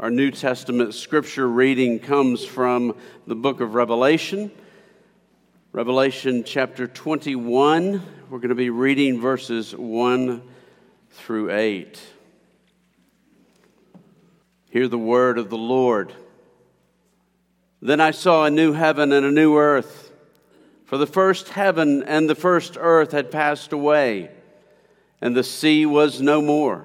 Our New Testament scripture reading comes from the book of Revelation, Revelation chapter 21. We're going to be reading verses 1 through 8. Hear the word of the Lord. Then I saw a new heaven and a new earth, for the first heaven and the first earth had passed away, and the sea was no more.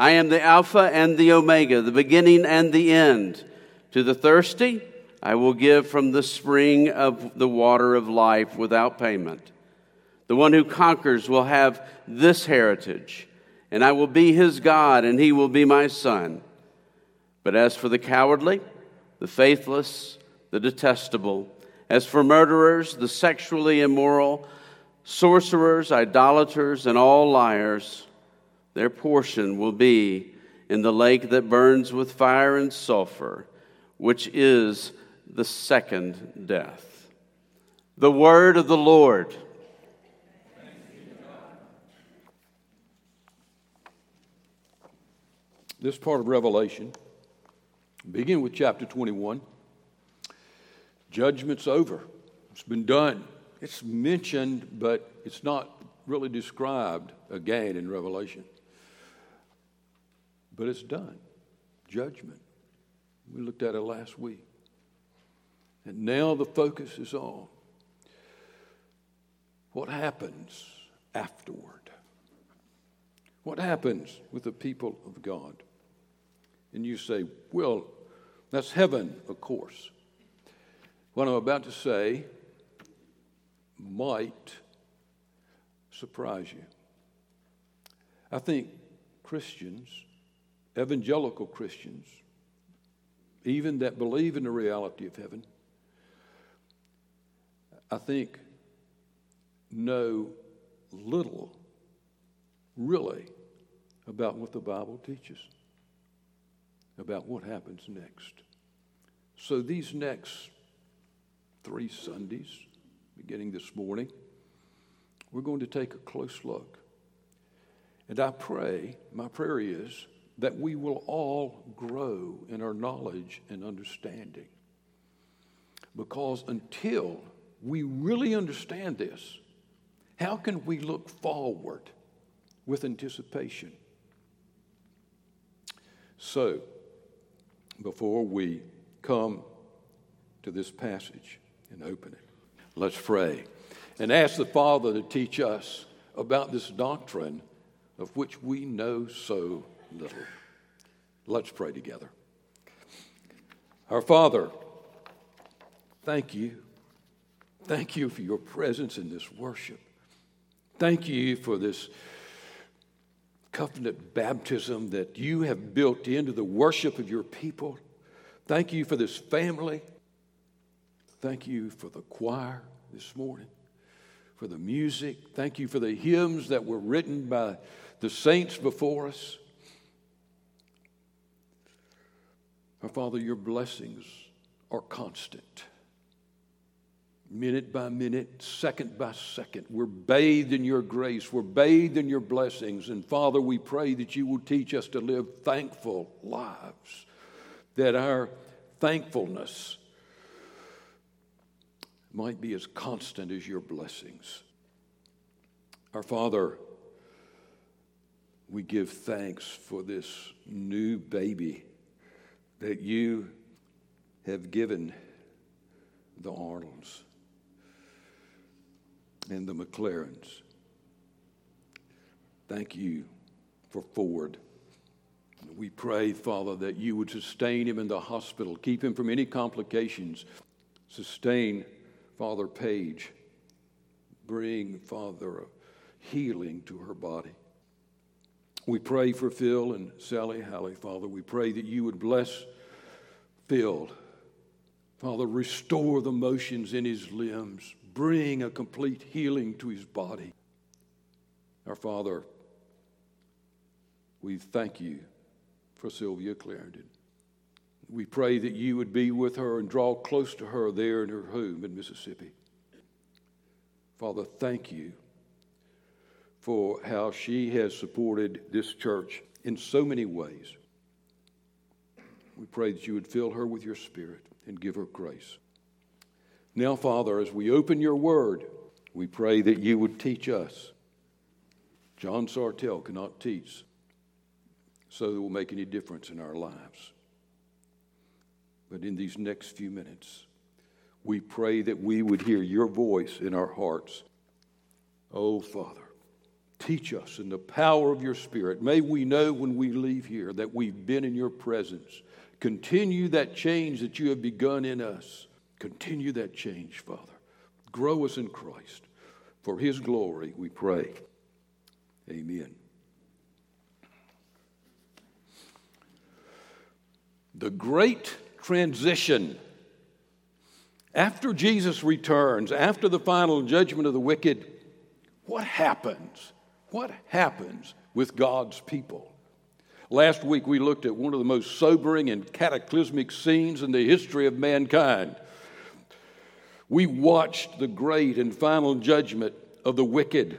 I am the Alpha and the Omega, the beginning and the end. To the thirsty, I will give from the spring of the water of life without payment. The one who conquers will have this heritage, and I will be his God, and he will be my son. But as for the cowardly, the faithless, the detestable, as for murderers, the sexually immoral, sorcerers, idolaters, and all liars, their portion will be in the lake that burns with fire and sulfur, which is the second death. The word of the Lord. This part of Revelation, begin with chapter 21. Judgment's over. It's been done. It's mentioned, but it's not really described again in Revelation but it's done. Judgment. We looked at it last week. And now the focus is on what happens afterward. What happens with the people of God? And you say, well, that's heaven, of course. What I'm about to say might surprise you. I think Christians evangelical Christians, even that believe in the reality of heaven, I think know little, really, about what the Bible teaches, about what happens next. So, these next three Sundays, beginning this morning, we're going to take a close look. And I pray, my prayer is, that we will all grow in our knowledge and understanding. Because until we really understand this, how can we look forward with anticipation? So, before we come to this passage and open it, let's pray and ask the Father to teach us about this doctrine of which we know so little. Let's pray together. Our Father, thank you. Thank you for your presence in this worship. Thank you for this covenant baptism that you have built into the worship of your people. Thank you for this family. Thank you for the choir this morning, for the music. Thank you for the hymns that were written by the saints before us. Our Father, your blessings are constant. Minute by minute, second by second, we're bathed in your grace. We're bathed in your blessings. And Father, we pray that you will teach us to live thankful lives, that our thankfulness might be as constant as your blessings. Our Father, we give thanks for this new baby that you have given the Arnolds and the McLarens. Thank you for Ford. We pray, Father, that you would sustain him in the hospital, keep him from any complications. Sustain Father Page. Bring, Father, healing to her body. We pray for Phil and Sally Halley, Father. We pray that you would bless Phil. Father, restore the motions in his limbs. Bring a complete healing to his body. Our Father, we thank you for Sylvia Clarendon. We pray that you would be with her and draw close to her there in her home in Mississippi. Father, thank you for how she has supported this church in so many ways. We pray that you would fill her with your spirit and give her grace. Now, Father, as we open your word, we pray that you would teach us. John Sartelle cannot teach so that will make any difference in our lives. But in these next few minutes, we pray that we would hear your voice in our hearts. Oh, Father, teach us in the power of your Spirit. May we know when we leave here that we've been in your presence. Continue that change that you have begun in us. Continue that change, Father. Grow us in Christ. For his glory, we pray. Amen. The great transition after Jesus returns, after the final judgment of the wicked, what happens? What happens with God's people? Last week we looked at one of the most sobering and cataclysmic scenes in the history of mankind. We watched the great and final judgment of the wicked.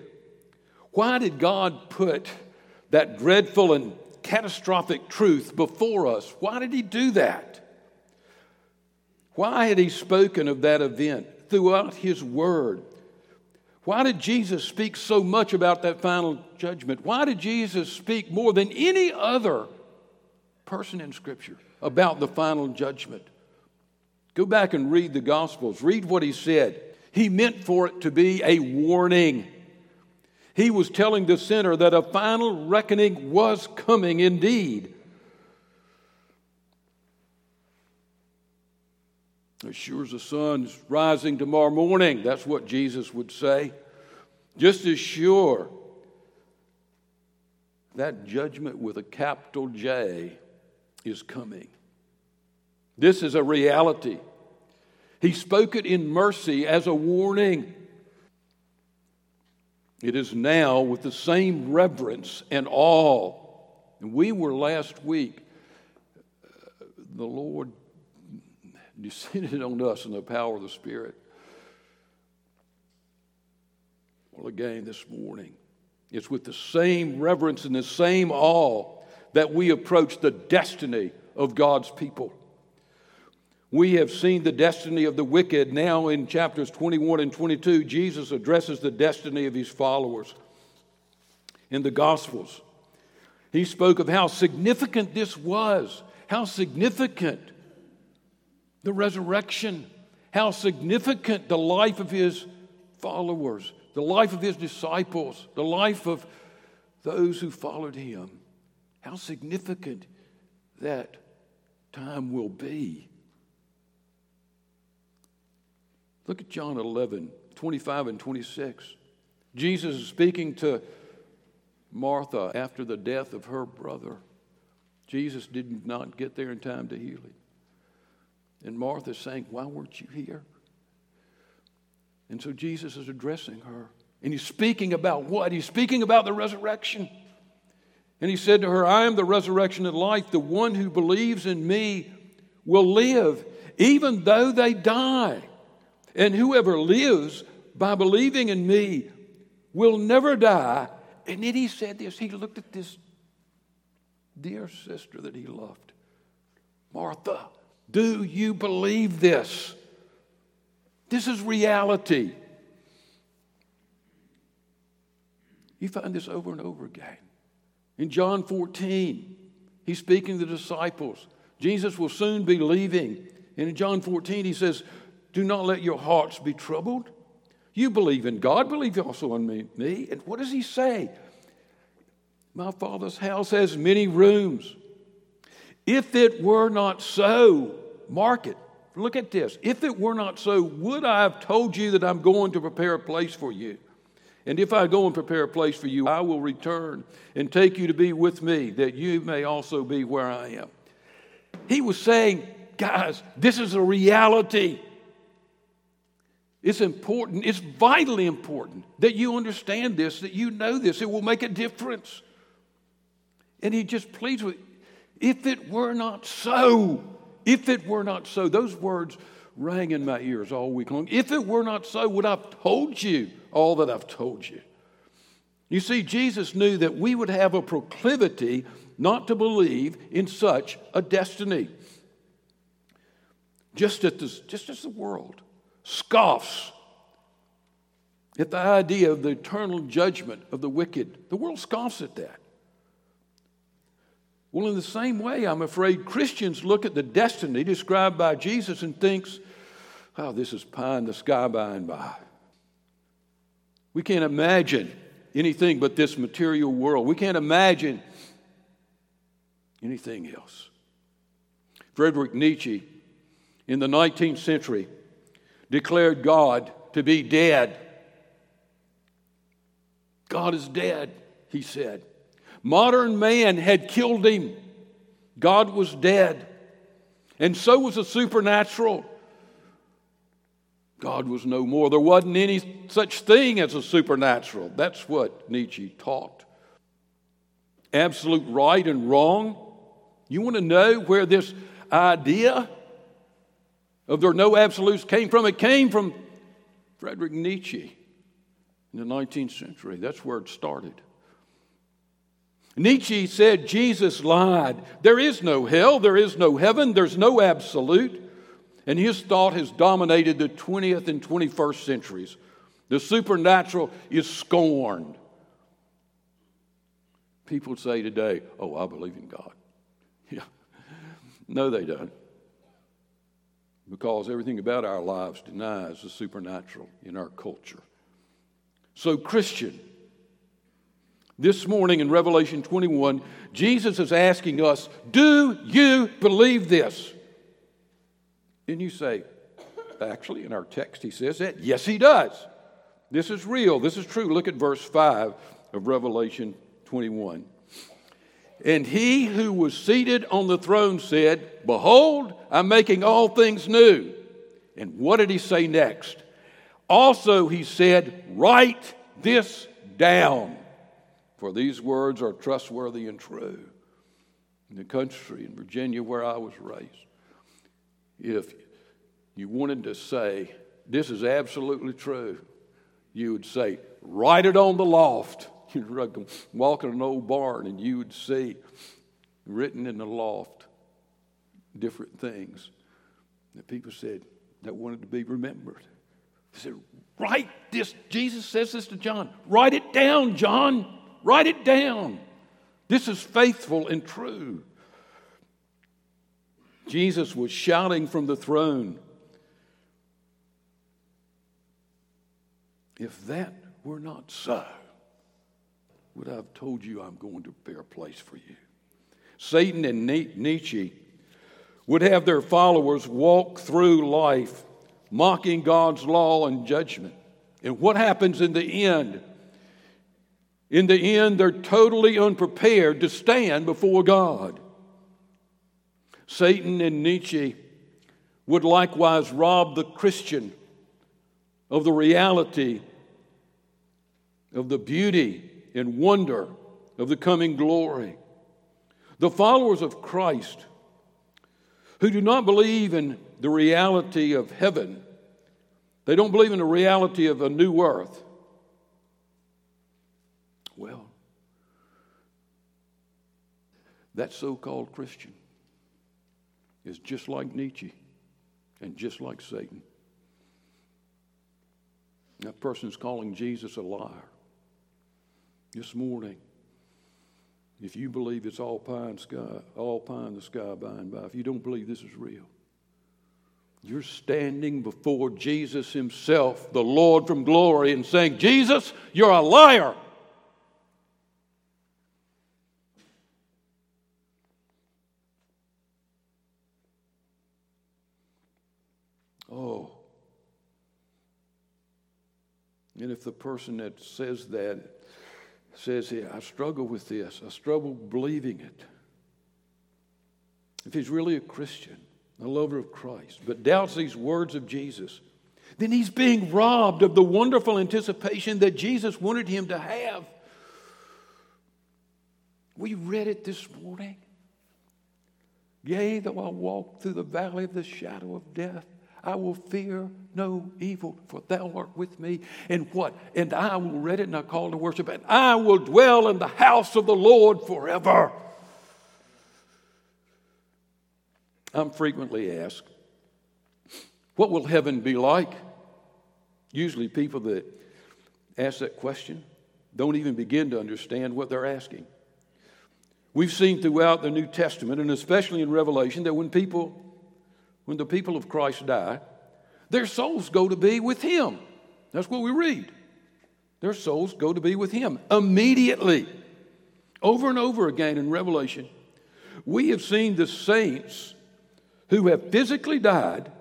Why did God put that dreadful and catastrophic truth before us? Why did He do that? Why had he spoken of that event throughout his word? Why did Jesus speak so much about that final judgment? Why did Jesus speak more than any other person in Scripture about the final judgment? Go back and read the Gospels. Read what he said. He meant for it to be a warning. He was telling the sinner that a final reckoning was coming indeed. As sure as the sun's rising tomorrow morning, that's what Jesus would say. Just as sure that judgment with a capital J is coming. This is a reality. He spoke it in mercy as a warning. It is now with the same reverence and awe. And we were last week, uh, the Lord descended on us in the power of the Spirit. Well, again, this morning, it's with the same reverence and the same awe that we approach the destiny of God's people. We have seen the destiny of the wicked. Now, in chapters 21 and 22, Jesus addresses the destiny of his followers. In the Gospels, he spoke of how significant this was, how significant the resurrection, how significant the life of his followers, the life of his disciples, the life of those who followed him, how significant that time will be. Look at John 11, 25 and 26. Jesus is speaking to Martha after the death of her brother. Jesus did not get there in time to heal him. And Martha's saying, Why weren't you here? And so Jesus is addressing her. And he's speaking about what? He's speaking about the resurrection. And he said to her, I am the resurrection and life. The one who believes in me will live, even though they die. And whoever lives by believing in me will never die. And then he said this he looked at this dear sister that he loved, Martha. Do you believe this? This is reality. You find this over and over again. In John 14, he's speaking to the disciples. Jesus will soon be leaving, And in John 14, he says, Do not let your hearts be troubled. You believe in God, believe also in me. me. And what does he say? My father's house has many rooms. If it were not so, mark it. Look at this. If it were not so, would I have told you that I'm going to prepare a place for you? And if I go and prepare a place for you, I will return and take you to be with me, that you may also be where I am. He was saying, guys, this is a reality. It's important, it's vitally important that you understand this, that you know this. It will make a difference. And he just pleads with, if it were not so, if it were not so, those words rang in my ears all week long. If it were not so, would I have told you all that I've told you? You see, Jesus knew that we would have a proclivity not to believe in such a destiny. Just, as the, just as the world scoffs at the idea of the eternal judgment of the wicked, the world scoffs at that. Well, in the same way, I'm afraid Christians look at the destiny described by Jesus and thinks, oh, this is pie in the sky by and by. We can't imagine anything but this material world. We can't imagine anything else. Frederick Nietzsche in the 19th century declared God to be dead. God is dead, he said. Modern man had killed him. God was dead. And so was the supernatural. God was no more. There wasn't any such thing as a supernatural. That's what Nietzsche taught. Absolute right and wrong. You want to know where this idea of there are no absolutes came from? It came from Frederick Nietzsche in the 19th century. That's where it started. Nietzsche said Jesus lied. There is no hell, there is no heaven, there's no absolute. And his thought has dominated the 20th and 21st centuries. The supernatural is scorned. People say today, Oh, I believe in God. Yeah. No, they don't. Because everything about our lives denies the supernatural in our culture. So, Christian, this morning in Revelation 21, Jesus is asking us, Do you believe this? And you say, Actually, in our text, he says that. Yes, he does. This is real. This is true. Look at verse 5 of Revelation 21. And he who was seated on the throne said, Behold, I'm making all things new. And what did he say next? Also, he said, Write this down, for these words are trustworthy and true. In the country in Virginia where I was raised, if you wanted to say, This is absolutely true, you would say, Write it on the loft. You'd walk in an old barn and you would see written in the loft different things that people said that wanted to be remembered. They said, Write this. Jesus says this to John. Write it down, John. Write it down. This is faithful and true. Jesus was shouting from the throne. If that were not so, would I have told you I'm going to prepare a place for you? Satan and Nietzsche would have their followers walk through life mocking God's law and judgment. And what happens in the end? In the end, they're totally unprepared to stand before God. Satan and Nietzsche would likewise rob the Christian of the reality of the beauty and wonder of the coming glory. The followers of Christ who do not believe in the reality of heaven, they don't believe in the reality of a new earth. Well, that so called Christian is just like Nietzsche and just like Satan. That person is calling Jesus a liar. This morning, if you believe it's all pie sky, all pie in the sky by and by, if you don't believe this is real, You're standing before Jesus Himself, the Lord from glory, and saying, Jesus, you're a liar. Oh. And the person that says that says, I struggle with this, I struggle believing it, if he's really a Christian, a lover of Christ, but doubts these words of Jesus, then he's being robbed of the wonderful anticipation that Jesus wanted him to have. We read it this morning. Yea, though I walk through the valley of the shadow of death, I will fear no evil, for thou art with me. And what? And I will read it and I call to worship, and I will dwell in the house of the Lord forever. I'm frequently asked, What will heaven be like? Usually, people that ask that question don't even begin to understand what they're asking. We've seen throughout the New Testament, and especially in Revelation, that when people when the people of Christ die, their souls go to be with Him. That's what we read. Their souls go to be with Him immediately. Over and over again in Revelation, we have seen the saints who have physically died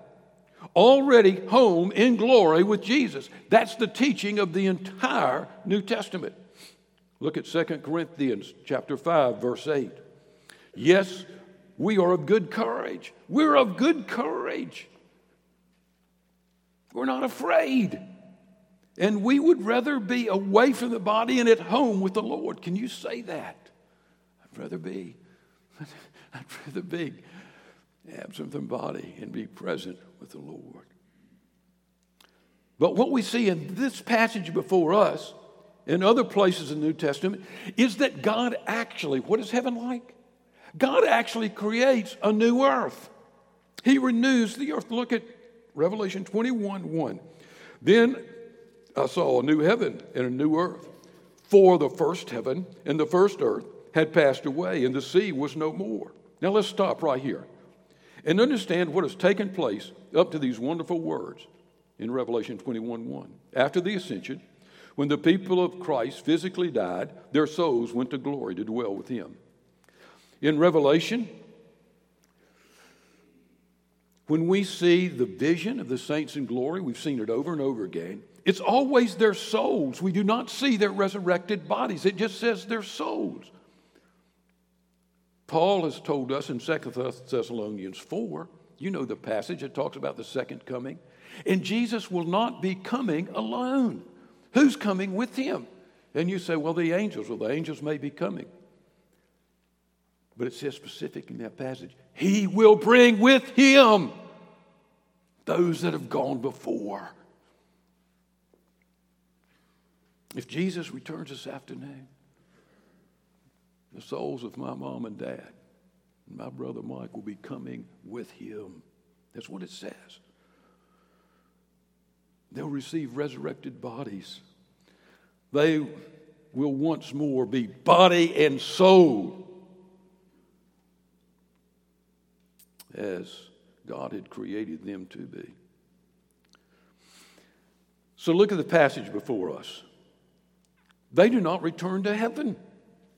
already home in glory with Jesus. That's the teaching of the entire New Testament. Look at 2 Corinthians chapter 5 verse 8. Yes, we are of good courage. We're of good courage. We're not afraid. And we would rather be away from the body and at home with the Lord. Can you say that? I'd rather be, I'd rather be absent from body and be present with the Lord. But what we see in this passage before us, in other places in the New Testament, is that God actually, what is heaven like? God actually creates a new earth. He renews the earth. Look at Revelation 21 1. Then I saw a new heaven and a new earth. For the first heaven and the first earth had passed away, and the sea was no more. Now let's stop right here and understand what has taken place up to these wonderful words in Revelation 21 1. After the ascension, when the people of Christ physically died, their souls went to glory to dwell with Him. In Revelation, when we see the vision of the saints in glory, we've seen it over and over again. It's always their souls. We do not see their resurrected bodies, it just says their souls. Paul has told us in 2 Thessalonians 4, you know the passage that talks about the second coming. And Jesus will not be coming alone. Who's coming with him? And you say, well, the angels. Well, the angels may be coming. But it says specific in that passage, He will bring with Him those that have gone before. If Jesus returns this afternoon, the souls of my mom and dad and my brother Mike will be coming with him. That's what it says. They'll receive resurrected bodies. They will once more be body and soul as God had created them to be. So look at the passage before us. They do not return to heaven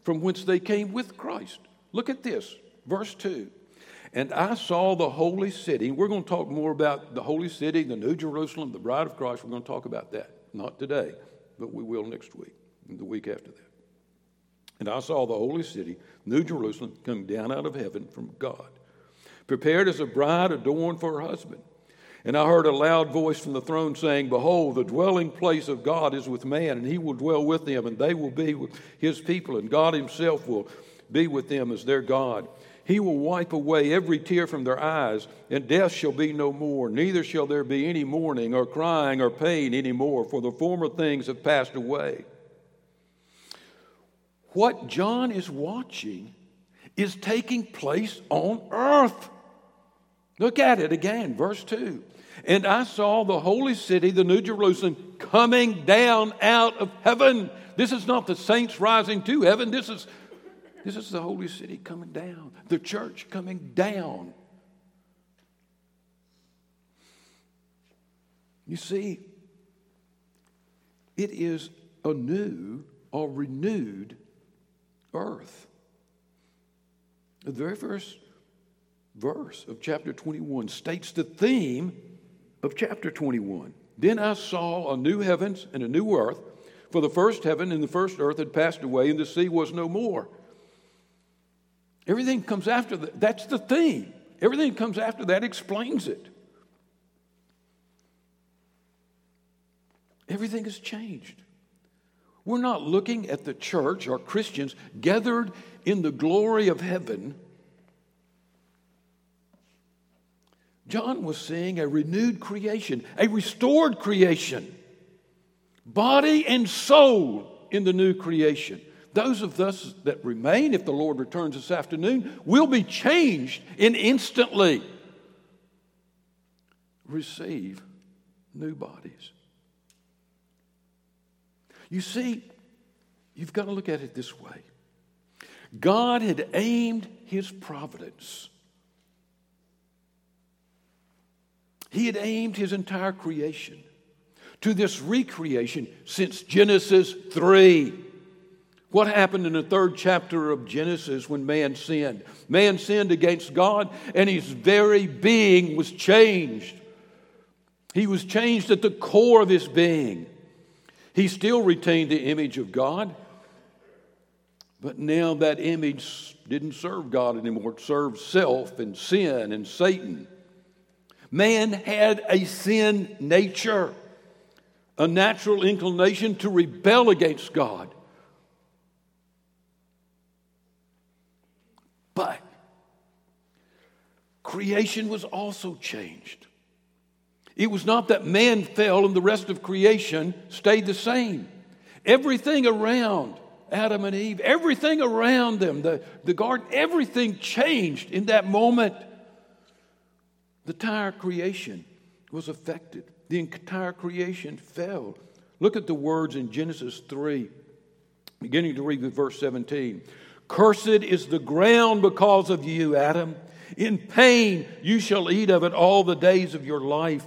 from whence they came with Christ. Look at this, verse 2. And I saw the holy city. We're going to talk more about the holy city, the New Jerusalem, the bride of Christ. We're going to talk about that. Not today, but we will next week the week after that. And I saw the holy city, New Jerusalem, come down out of heaven from God prepared as a bride adorned for her husband. And I heard a loud voice from the throne saying, Behold, the dwelling place of God is with man, and he will dwell with them, and they will be his people, and God himself will be with them as their God. He will wipe away every tear from their eyes, and death shall be no more. Neither shall there be any mourning, or crying, or pain any more, for the former things have passed away. What John is watching is taking place on earth. Look at it again, verse 2. And I saw the holy city, the New Jerusalem, coming down out of heaven. This is not the saints rising to heaven. This is, this is the holy city coming down, the church coming down. You see, it is a new or renewed earth. The very first verse of chapter 21 states the theme of chapter 21. Then I saw a new heavens and a new earth, for the first heaven and the first earth had passed away, and the sea was no more. Everything comes after that. That's the theme. Everything comes after that explains it. Everything has changed. We're not looking at the church or Christians gathered in the glory of heaven. John was seeing a renewed creation, a restored creation, body and soul in the new creation. Those of us that remain, if the Lord returns this afternoon, will be changed and instantly receive new bodies. You see, you've got to look at it this way God had aimed his providence. He had aimed his entire creation to this recreation since Genesis 3. What happened in the third chapter of Genesis when man sinned? Man sinned against God, and his very being was changed. He was changed at the core of his being. He still retained the image of God, but now that image didn't serve God anymore. It served self and sin and Satan. Man had a sin nature, a natural inclination to rebel against God. But creation was also changed. It was not that man fell and the rest of creation stayed the same. Everything around Adam and Eve, everything around them, the, the garden, everything changed in that moment. The entire creation was affected. The entire creation fell. Look at the words in Genesis 3, beginning to read with verse 17. Cursed is the ground because of you, Adam. In pain you shall eat of it all the days of your life.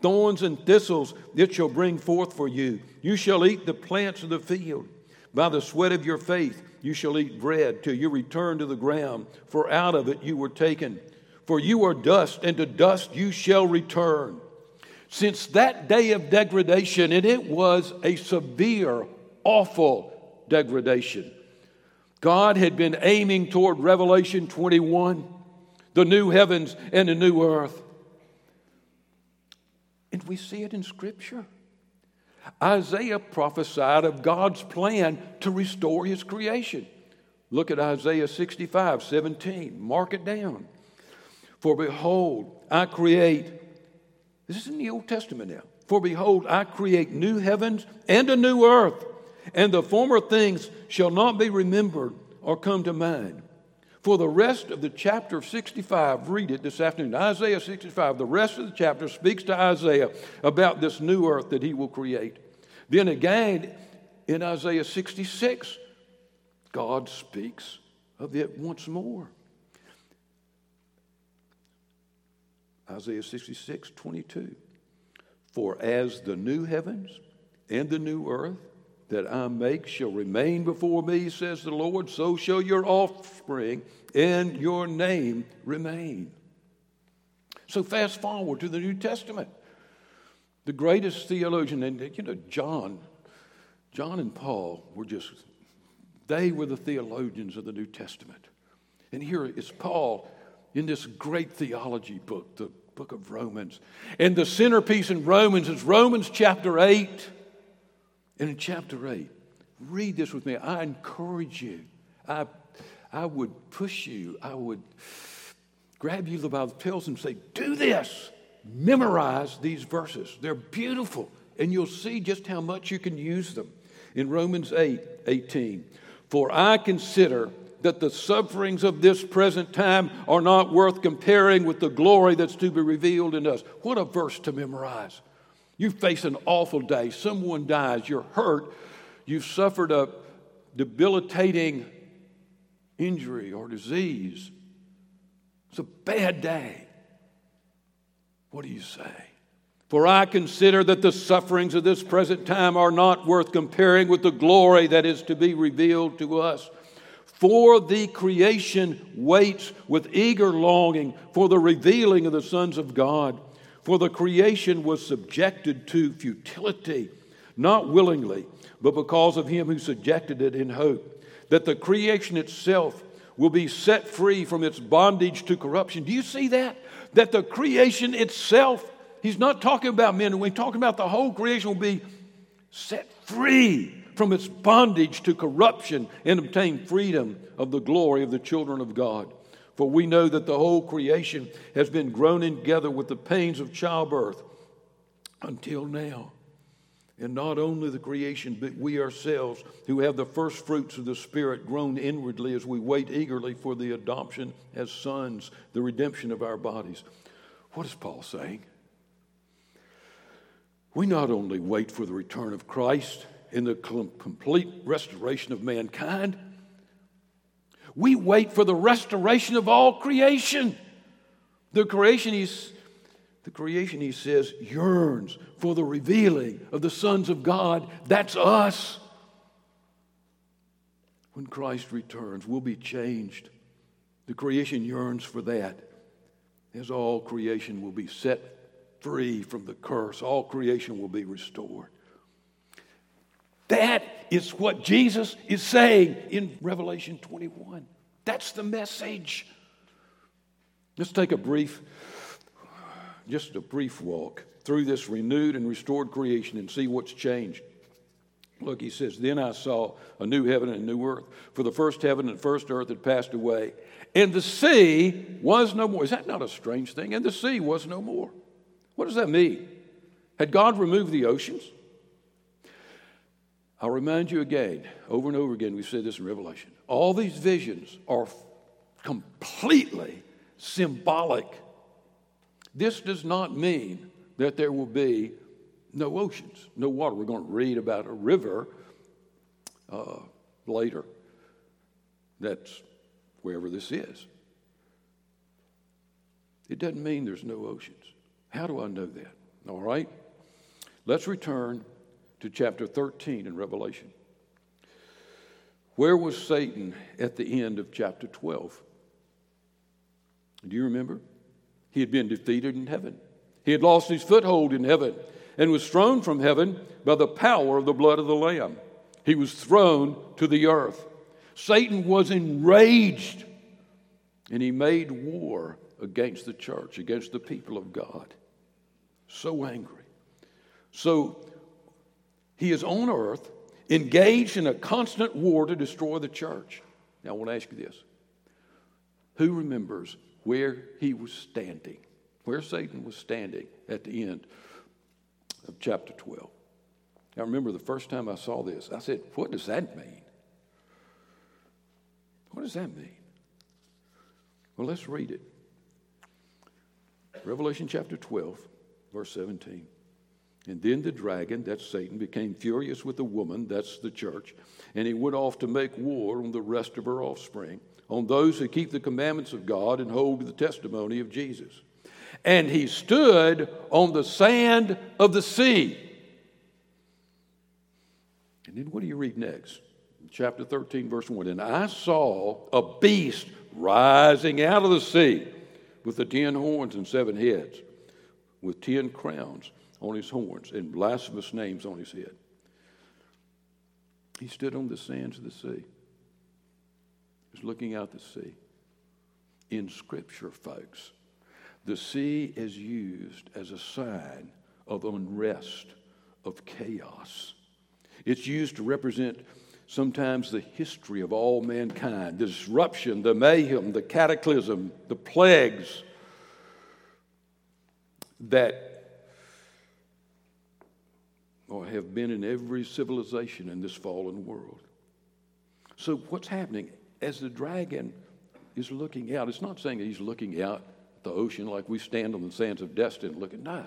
Thorns and thistles it shall bring forth for you. You shall eat the plants of the field. By the sweat of your faith you shall eat bread till you return to the ground, for out of it you were taken. For you are dust, and to dust you shall return. Since that day of degradation, and it was a severe, awful degradation, God had been aiming toward Revelation 21, the new heavens and the new earth. And we see it in Scripture. Isaiah prophesied of God's plan to restore his creation. Look at Isaiah 65 17. Mark it down. For behold, I create, this is in the Old Testament now. For behold, I create new heavens and a new earth, and the former things shall not be remembered or come to mind. For the rest of the chapter of 65, read it this afternoon. Isaiah 65, the rest of the chapter speaks to Isaiah about this new earth that he will create. Then again, in Isaiah 66, God speaks of it once more. Isaiah 66, 22. For as the new heavens and the new earth that I make shall remain before me, says the Lord, so shall your offspring and your name remain. So fast forward to the New Testament. The greatest theologian, and you know, John, John and Paul were just, they were the theologians of the New Testament. And here is Paul in this great theology book, the book of Romans. And the centerpiece in Romans is Romans chapter 8 and in chapter 8, read this with me. I encourage you. I, I would push you. I would grab you by the tails and say, Do this. Memorize these verses. They're beautiful, and you'll see just how much you can use them. In Romans 8 18, for I consider that the sufferings of this present time are not worth comparing with the glory that's to be revealed in us. What a verse to memorize. You face an awful day. Someone dies. You're hurt. You've suffered a debilitating injury or disease. It's a bad day. What do you say? For I consider that the sufferings of this present time are not worth comparing with the glory that is to be revealed to us. For the creation waits with eager longing for the revealing of the sons of God. For the creation was subjected to futility, not willingly, but because of him who subjected it in hope, that the creation itself will be set free from its bondage to corruption. Do you see that? That the creation itself He's not talking about men. He's talking about the whole creation will be set free from its bondage to corruption and obtain freedom of the glory of the children of God. For we know that the whole creation has been groaning together with the pains of childbirth until now. And not only the creation, but we ourselves, who have the first fruits of the Spirit, grown inwardly as we wait eagerly for the adoption as sons, the redemption of our bodies. What is Paul saying? we not only wait for the return of Christ in the complete restoration of mankind, we wait for the restoration of all creation. The creation, he's, the creation, he says, yearns for the revealing of the sons of God. That's us. When Christ returns, we'll be changed. The creation yearns for that, as all creation will be set free from the curse. All creation will be restored. That is what Jesus is saying in Revelation 21. That's the message. Let's take a brief, just a brief walk through this renewed and restored creation and see what's changed. Look, he says, Then I saw a new heaven and a new earth, for the first heaven and first earth had passed away, and the sea was no more. Is that not a strange thing? And the sea was no more. What does that mean? Had God removed the oceans? I'll remind you again, over and over again, we've said this in Revelation. All these visions are completely symbolic. This does not mean that there will be no oceans, no water. We're going to read about a river uh, later. That's wherever this is. It doesn't mean there's no oceans. How do I know that? All right. Let's return to chapter 13 in Revelation. Where was Satan at the end of chapter 12? Do you remember? He had been defeated in heaven. He had lost his foothold in heaven and was thrown from heaven by the power of the blood of the Lamb. He was thrown to the earth. Satan was enraged and he made war against the church, against the people of God. So angry. So he is on earth, engaged in a constant war to destroy the church. Now, I want to ask you this Who remembers where he was standing? Where Satan was standing at the end of chapter 12. I remember the first time I saw this, I said, What does that mean? What does that mean? Well, let's read it. Revelation chapter 12. Verse 17. And then the dragon, that's Satan, became furious with the woman, that's the church, and he went off to make war on the rest of her offspring, on those who keep the commandments of God and hold the testimony of Jesus. And he stood on the sand of the sea. And then what do you read next? Chapter 13, verse 1. And I saw a beast rising out of the sea with the ten horns and seven heads with ten crowns on his horns and blasphemous names on his head. He stood on the sands of the sea. He was looking out the sea. In Scripture, folks, the sea is used as a sign of unrest, of chaos. It's used to represent sometimes the history of all mankind, the disruption, the mayhem, the cataclysm, the plagues that or have been in every civilization in this fallen world. So, what's happening as the dragon is looking out? It's not saying he's looking out at the ocean like we stand on the sands of destiny looking. No.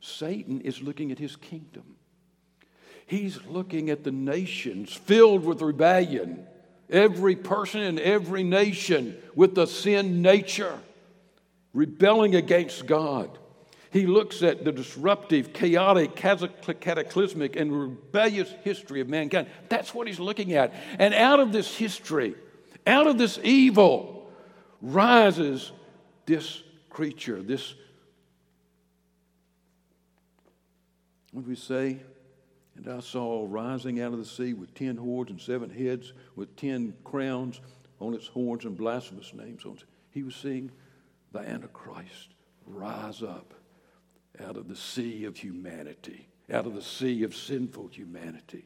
Satan is looking at his kingdom. He's looking at the nations filled with rebellion, every person in every nation with the sin nature, rebelling against God. He looks at the disruptive, chaotic, cataclysmic, and rebellious history of mankind. That's what he's looking at. And out of this history, out of this evil, rises this creature, this, what we say? And I saw rising out of the sea with ten horns and seven heads, with ten crowns on its horns and blasphemous names on it. He was seeing the Antichrist rise up out of the sea of humanity, out of the sea of sinful humanity.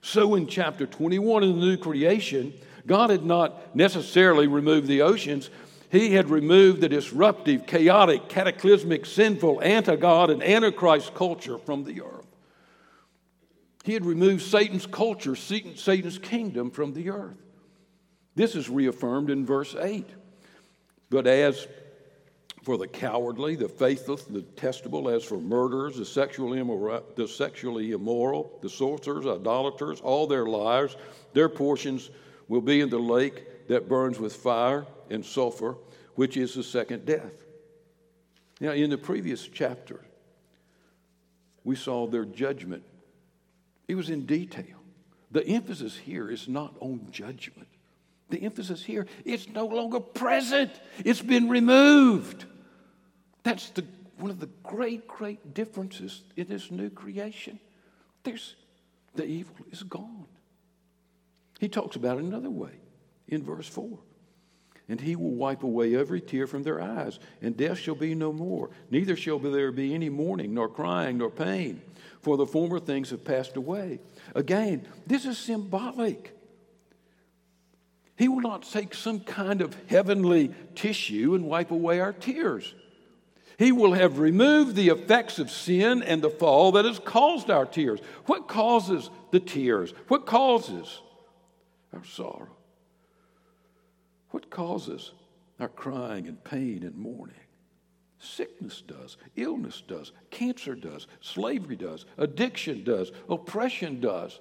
So in chapter 21 in the new creation, God had not necessarily removed the oceans. He had removed the disruptive, chaotic, cataclysmic, sinful, anti God, and antichrist culture from the earth. He had removed Satan's culture, Satan's kingdom from the earth. This is reaffirmed in verse 8. But as for the cowardly, the faithless, the detestable, as for murderers, the sexually immoral, the sexually immoral, the sorcerers, idolaters, all their lives, their portions will be in the lake that burns with fire and sulfur, which is the second death. Now, in the previous chapter, we saw their judgment. It was in detail. The emphasis here is not on judgment. The emphasis here, it's no longer present. It's been removed. That's the, one of the great, great differences in this new creation. There's, the evil is gone. He talks about it another way in verse 4. And he will wipe away every tear from their eyes, and death shall be no more. Neither shall there be any mourning, nor crying, nor pain, for the former things have passed away. Again, this is symbolic. He will not take some kind of heavenly tissue and wipe away our tears. He will have removed the effects of sin and the fall that has caused our tears. What causes the tears? What causes our sorrow? What causes our crying and pain and mourning? Sickness does, illness does, cancer does, slavery does, addiction does, oppression does,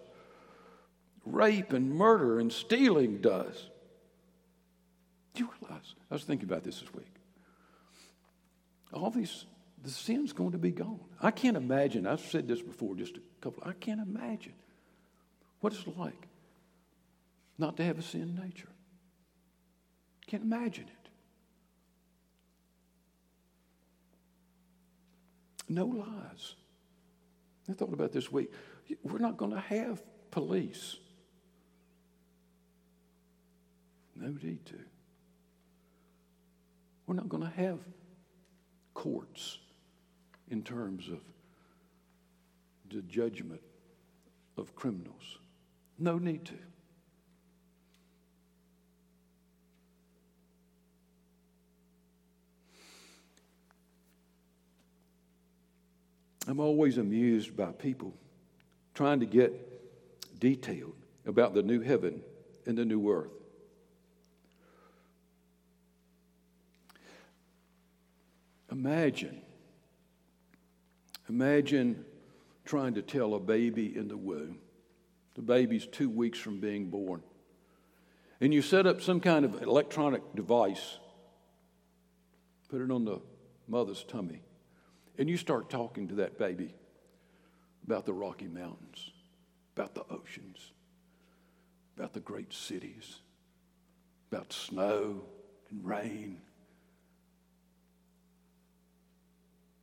rape and murder and stealing does. Do you realize? I was thinking about this this week all these, the sin's going to be gone. I can't imagine, I've said this before just a couple, I can't imagine what it's like not to have a sin nature. Can't imagine it. No lies. I thought about this week. We're not going to have police. No need to. We're not going to have courts in terms of the judgment of criminals. No need to. I'm always amused by people trying to get detailed about the new heaven and the new earth. Imagine, imagine trying to tell a baby in the womb, the baby's two weeks from being born, and you set up some kind of electronic device, put it on the mother's tummy, and you start talking to that baby about the Rocky Mountains, about the oceans, about the great cities, about snow and rain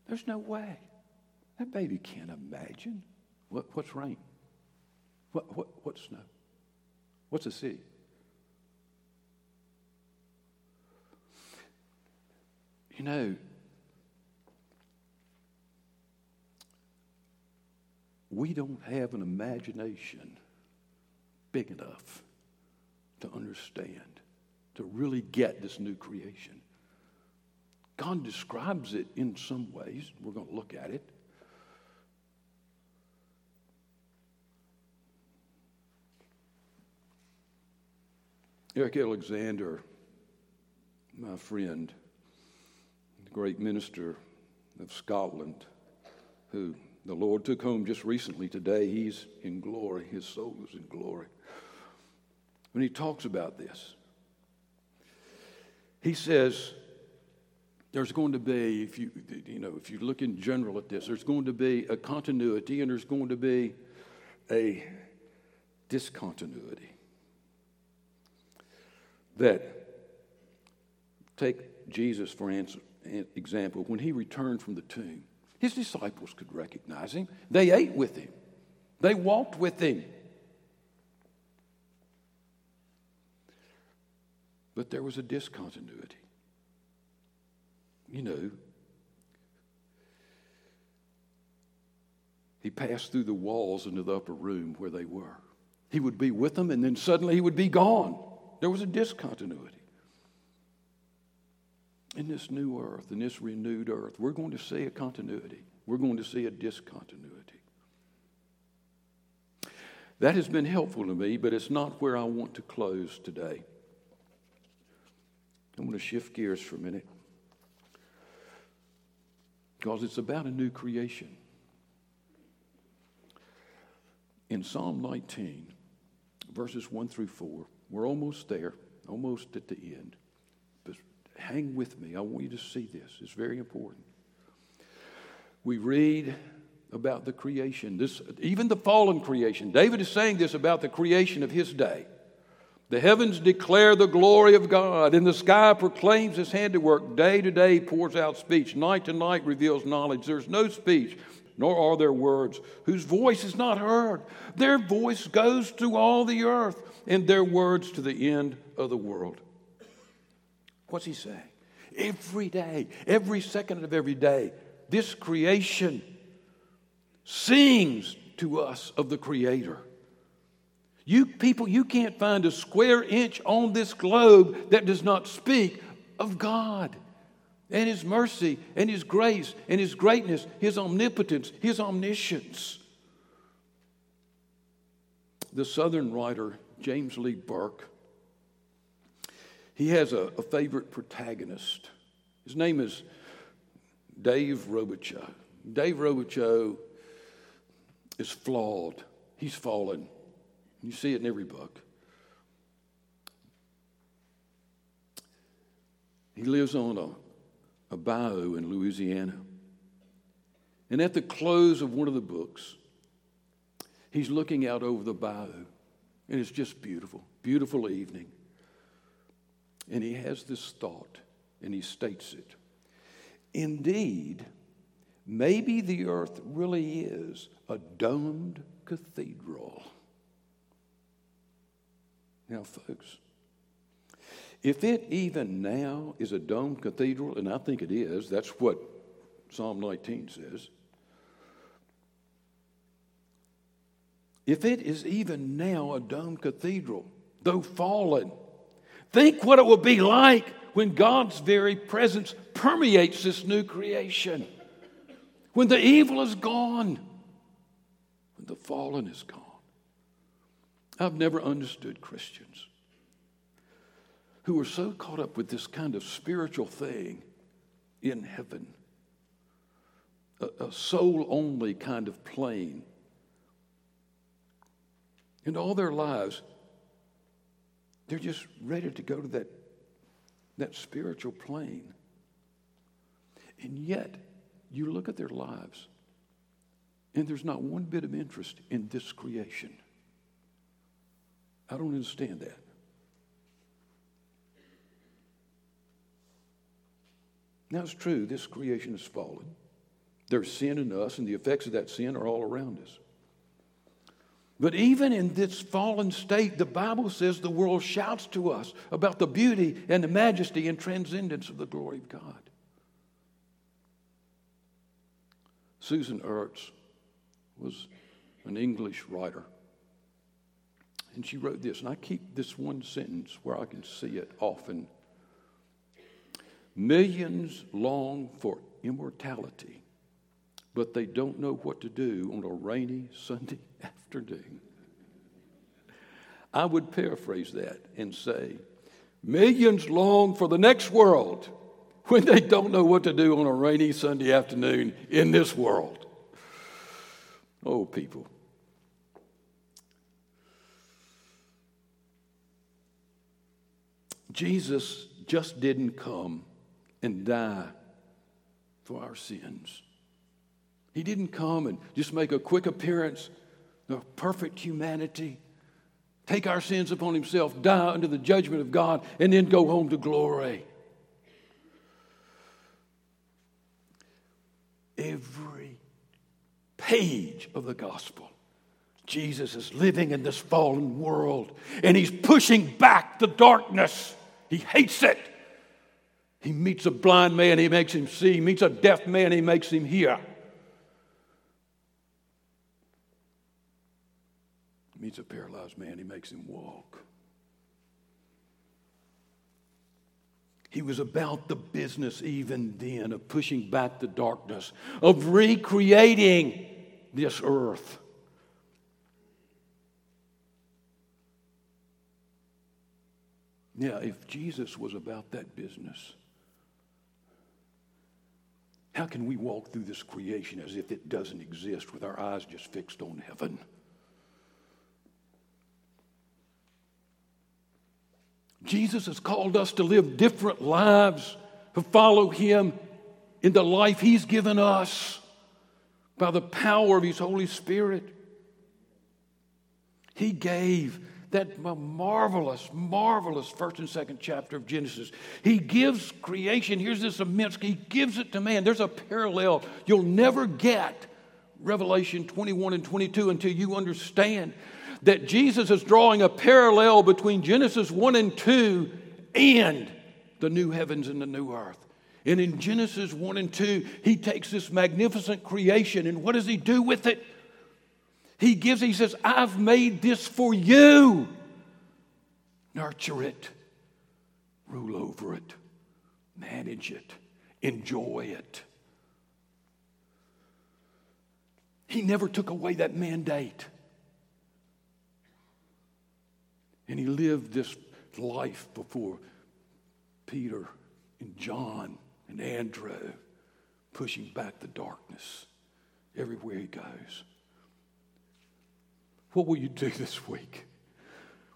There's no way. That baby can't imagine. What, what's rain? What, what, what's snow? What's a sea? You know, we don't have an imagination big enough to understand, to really get this new creation. God describes it in some ways. We're going to look at it. Eric Alexander, my friend, the great minister of Scotland, who the Lord took home just recently today, he's in glory. His soul is in glory. When he talks about this, he says, there's going to be, if you, you know, if you look in general at this, there's going to be a continuity and there's going to be a discontinuity. That, take Jesus for answer, example, when he returned from the tomb, his disciples could recognize him. They ate with him, they walked with him. But there was a discontinuity. You know, he passed through the walls into the upper room where they were. He would be with them, and then suddenly he would be gone. There was a discontinuity. In this new earth, in this renewed earth, we're going to see a continuity. We're going to see a discontinuity. That has been helpful to me, but it's not where I want to close today. I'm going to shift gears for a minute because it's about a new creation. In Psalm 19, verses 1 through 4, we're almost there, almost at the end. But hang with me. I want you to see this. It's very important. We read about the creation, this, even the fallen creation. David is saying this about the creation of his day. The heavens declare the glory of God, and the sky proclaims his handiwork. Day to day pours out speech, night to night reveals knowledge. There's no speech, nor are there words, whose voice is not heard. Their voice goes to all the earth, and their words to the end of the world. What's he saying? Every day, every second of every day, this creation sings to us of the Creator. You people, you can't find a square inch on this globe that does not speak of God and His mercy and His grace and His greatness, His omnipotence, His omniscience. The Southern writer, James Lee Burke, he has a, a favorite protagonist. His name is Dave Robicheaux. Dave Robicheaux is flawed, he's fallen. You see it in every book. He lives on a, a bayou in Louisiana. And at the close of one of the books, he's looking out over the bayou, and it's just beautiful, beautiful evening. And he has this thought, and he states it. Indeed, maybe the earth really is a domed cathedral. Now, folks, if it even now is a domed cathedral, and I think it is, that's what Psalm 19 says. If it is even now a domed cathedral, though fallen, think what it will be like when God's very presence permeates this new creation. When the evil is gone, when the fallen is gone. I've never understood Christians who are so caught up with this kind of spiritual thing in heaven, a, a soul only kind of plane. And all their lives, they're just ready to go to that, that spiritual plane. And yet, you look at their lives, and there's not one bit of interest in this creation. I don't understand that. Now, it's true, this creation is fallen. There's sin in us, and the effects of that sin are all around us. But even in this fallen state, the Bible says the world shouts to us about the beauty and the majesty and transcendence of the glory of God. Susan Ertz was an English writer. And she wrote this, and I keep this one sentence where I can see it often. Millions long for immortality, but they don't know what to do on a rainy Sunday afternoon. I would paraphrase that and say, Millions long for the next world when they don't know what to do on a rainy Sunday afternoon in this world. Oh, people. Jesus just didn't come and die for our sins. He didn't come and just make a quick appearance of perfect humanity, take our sins upon himself, die under the judgment of God, and then go home to glory. Every page of the gospel, Jesus is living in this fallen world and he's pushing back the darkness. He hates it. He meets a blind man, he makes him see. He meets a deaf man, he makes him hear. He meets a paralyzed man, he makes him walk. He was about the business even then of pushing back the darkness, of recreating this earth. Yeah, if Jesus was about that business, how can we walk through this creation as if it doesn't exist with our eyes just fixed on heaven? Jesus has called us to live different lives, to follow Him in the life He's given us by the power of His Holy Spirit. He gave that marvelous, marvelous first and second chapter of Genesis. He gives creation, here's this immense, he gives it to man. There's a parallel you'll never get, Revelation 21 and 22, until you understand that Jesus is drawing a parallel between Genesis 1 and 2 and the new heavens and the new earth. And in Genesis 1 and 2, he takes this magnificent creation and what does he do with it? He gives, he says, I've made this for you. Nurture it, rule over it, manage it, enjoy it. He never took away that mandate. And he lived this life before Peter and John and Andrew, pushing back the darkness everywhere he goes. What will you do this week?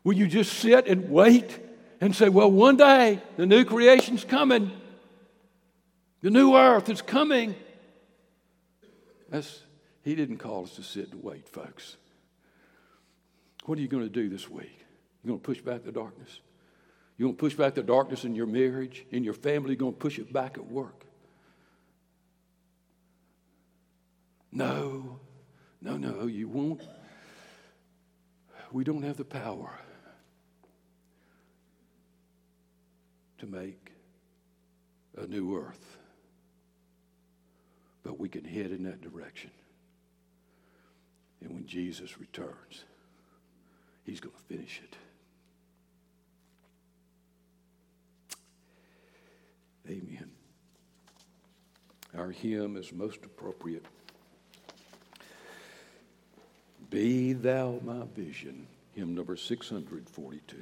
Will you just sit and wait and say, well, one day the new creation's coming, the new earth is coming? That's, he didn't call us to sit and wait, folks. What are you going to do this week? You're going to push back the darkness. You're going to push back the darkness in your marriage, in your family. You're going to push it back at work. No, no, no, you won't. We don't have the power to make a new earth, but we can head in that direction. And when Jesus returns, he's going to finish it. Amen. Our hymn is most appropriate. Be thou my vision, hymn number 642.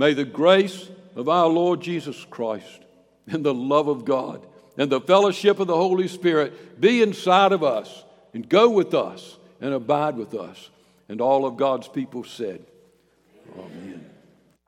May the grace of our Lord Jesus Christ and the love of God and the fellowship of the Holy Spirit be inside of us and go with us and abide with us. And all of God's people said.